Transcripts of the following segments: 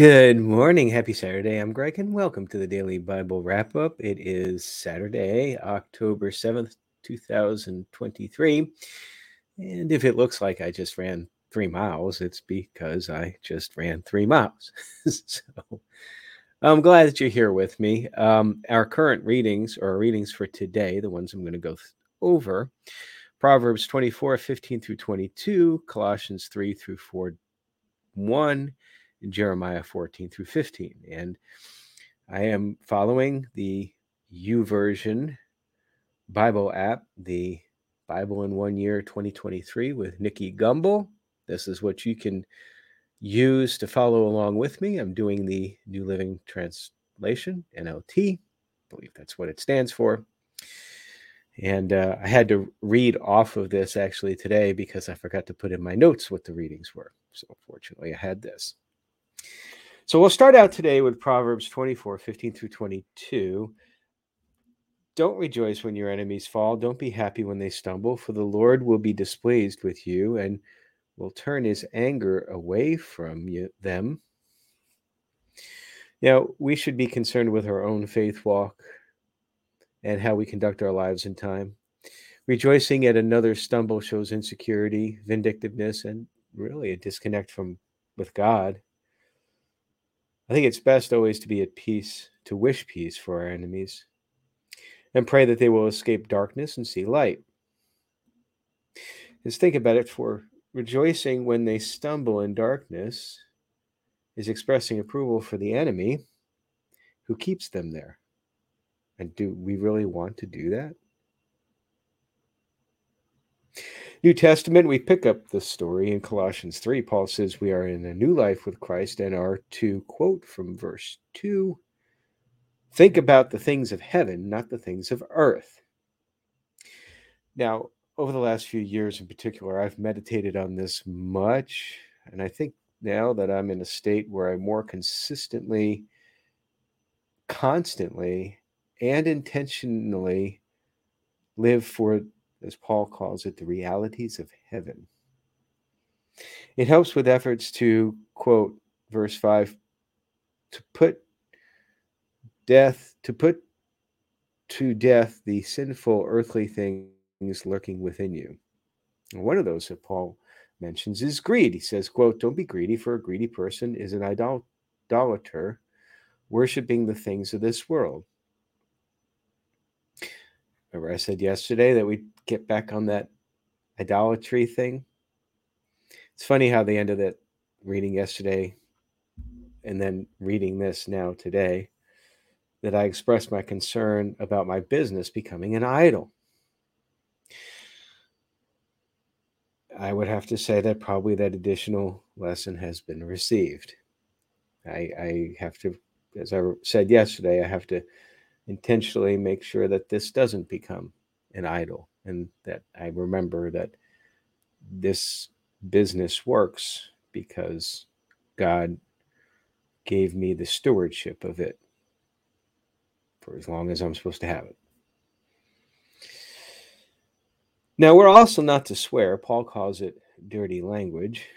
Good morning. Happy Saturday. I'm Greg, and welcome to the Daily Bible Wrap Up. It is Saturday, October 7th, 2023. And if it looks like I just ran three miles, it's because I just ran three miles. so I'm glad that you're here with me. Um, our current readings, or readings for today, the ones I'm going to go th- over Proverbs 24, 15 through 22, Colossians 3 through 4, 1 in Jeremiah 14 through 15. And I am following the YouVersion Bible app, the Bible in One Year 2023 with Nicky Gumbel. This is what you can use to follow along with me. I'm doing the New Living Translation, NLT. I believe that's what it stands for. And uh, I had to read off of this actually today because I forgot to put in my notes what the readings were. So, fortunately, I had this. So we'll start out today with Proverbs 24, 15 through 22. Don't rejoice when your enemies fall. Don't be happy when they stumble, for the Lord will be displeased with you and will turn his anger away from you, them. Now, we should be concerned with our own faith walk and how we conduct our lives in time. Rejoicing at another stumble shows insecurity, vindictiveness, and really a disconnect from with God. I think it's best always to be at peace, to wish peace for our enemies, and pray that they will escape darkness and see light. Just think about it for rejoicing when they stumble in darkness is expressing approval for the enemy who keeps them there. And do we really want to do that? New Testament, we pick up the story in Colossians 3. Paul says we are in a new life with Christ and are to quote from verse 2 think about the things of heaven, not the things of earth. Now, over the last few years in particular, I've meditated on this much. And I think now that I'm in a state where I more consistently, constantly, and intentionally live for as Paul calls it, the realities of heaven. It helps with efforts to, quote, verse 5, to put death, to put to death the sinful earthly things lurking within you. And one of those that Paul mentions is greed. He says, quote, don't be greedy, for a greedy person is an idolater, worshiping the things of this world. Remember, I said yesterday that we get back on that idolatry thing. It's funny how the end of that reading yesterday and then reading this now today that I expressed my concern about my business becoming an idol. I would have to say that probably that additional lesson has been received. I, I have to, as I said yesterday, I have to intentionally make sure that this doesn't become an idol and that I remember that this business works because God gave me the stewardship of it for as long as I'm supposed to have it. Now, we're also not to swear. Paul calls it dirty language.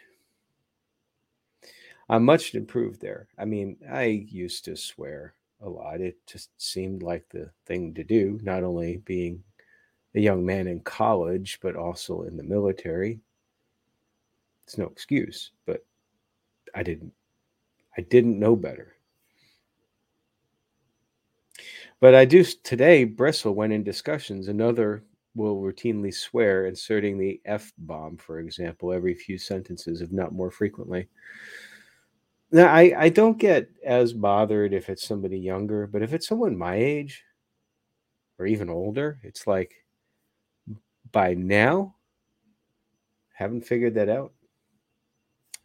I'm much improved there. I mean, I used to swear a lot. It just seemed like the thing to do, not only being a young man in college, but also in the military. It's no excuse, but I didn't I didn't know better. But I do today bristle when in discussions another will routinely swear, inserting the F bomb, for example, every few sentences, if not more frequently. Now, I, I don't get as bothered if it's somebody younger, but if it's someone my age or even older, it's like, by now? Haven't figured that out?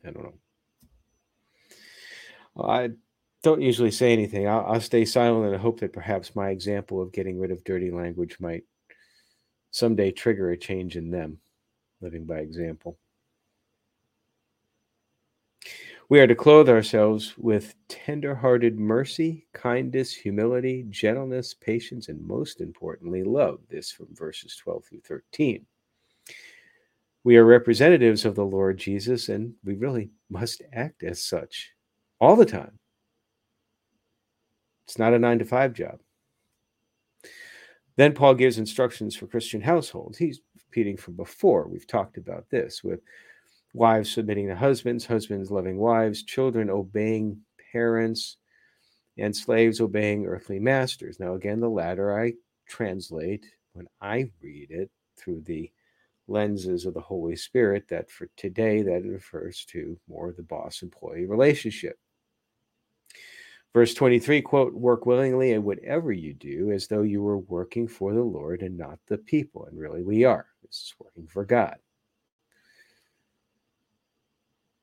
I don't know. I don't usually say anything. I'll, I'll stay silent and hope that perhaps my example of getting rid of dirty language might someday trigger a change in them, living by example. We are to clothe ourselves with tender hearted mercy, kindness, humility, gentleness, patience, and most importantly, love. This from verses 12 through 13. We are representatives of the Lord Jesus, and we really must act as such all the time. It's not a nine to five job. Then Paul gives instructions for Christian households. He's repeating from before. We've talked about this with wives submitting to husbands, husbands loving wives, children obeying parents, and slaves obeying earthly masters. Now, again, the latter I translate when I read it through the lenses of the Holy Spirit, that for today, that refers to more the boss employee relationship. Verse 23, quote, work willingly in whatever you do as though you were working for the Lord and not the people. And really, we are. This is working for God.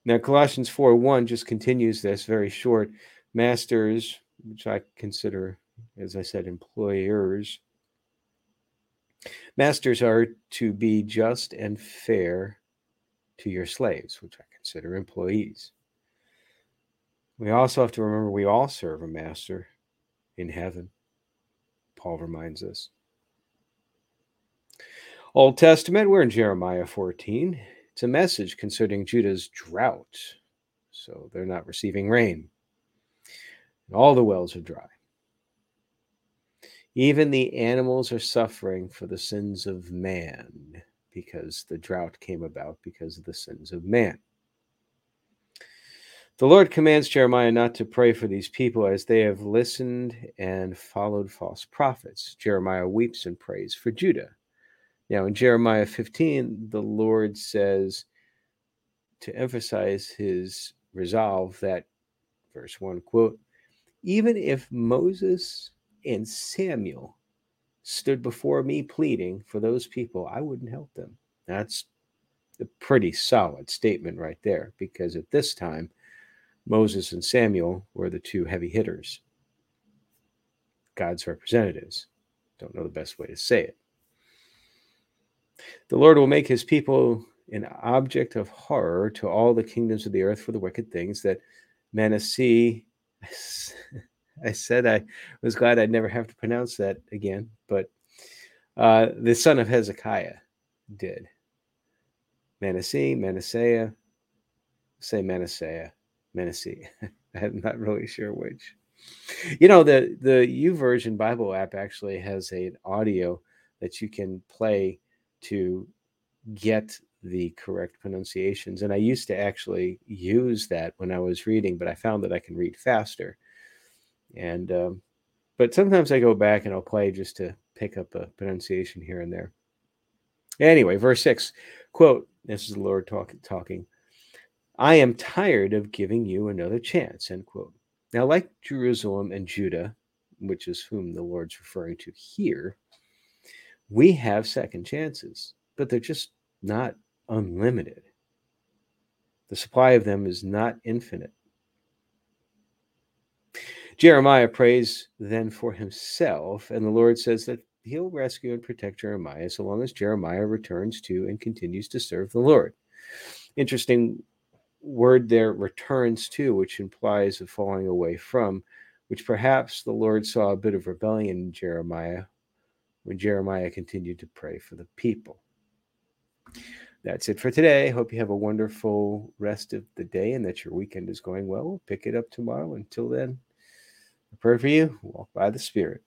Now, Colossians 4 1 just continues this very short. Masters, which I consider, as I said, employers, masters are to be just and fair to your slaves, which I consider employees. We also have to remember we all serve a master in heaven. Paul reminds us. Old Testament, we're in Jeremiah 14. A message concerning Judah's drought. So they're not receiving rain. All the wells are dry. Even the animals are suffering for the sins of man because the drought came about because of the sins of man. The Lord commands Jeremiah not to pray for these people as they have listened and followed false prophets. Jeremiah weeps and prays for Judah. Now, in Jeremiah 15, the Lord says to emphasize his resolve that, verse 1 quote, even if Moses and Samuel stood before me pleading for those people, I wouldn't help them. That's a pretty solid statement right there, because at this time, Moses and Samuel were the two heavy hitters, God's representatives. Don't know the best way to say it. The Lord will make his people an object of horror to all the kingdoms of the earth for the wicked things that Manasseh. I said I was glad I'd never have to pronounce that again, but uh, the son of Hezekiah did. Manasseh, Manasseh, say Manasseh. Manasseh. I'm not really sure which. You know, the the YouVersion Bible app actually has an audio that you can play to get the correct pronunciations. And I used to actually use that when I was reading, but I found that I can read faster. And um, but sometimes I go back and I'll play just to pick up a pronunciation here and there. Anyway, verse six, quote: This is the Lord talk, talking. I am tired of giving you another chance, end quote. Now, like Jerusalem and Judah, which is whom the Lord's referring to here, we have second chances, but they're just not unlimited. The supply of them is not infinite. Jeremiah prays then for himself, and the Lord says that he'll rescue and protect Jeremiah so long as Jeremiah returns to and continues to serve the Lord. Interesting word there returns to, which implies a falling away from, which perhaps the Lord saw a bit of rebellion in Jeremiah when Jeremiah continued to pray for the people. That's it for today. Hope you have a wonderful rest of the day and that your weekend is going well. We'll pick it up tomorrow. Until then, I pray for you. Walk by the Spirit.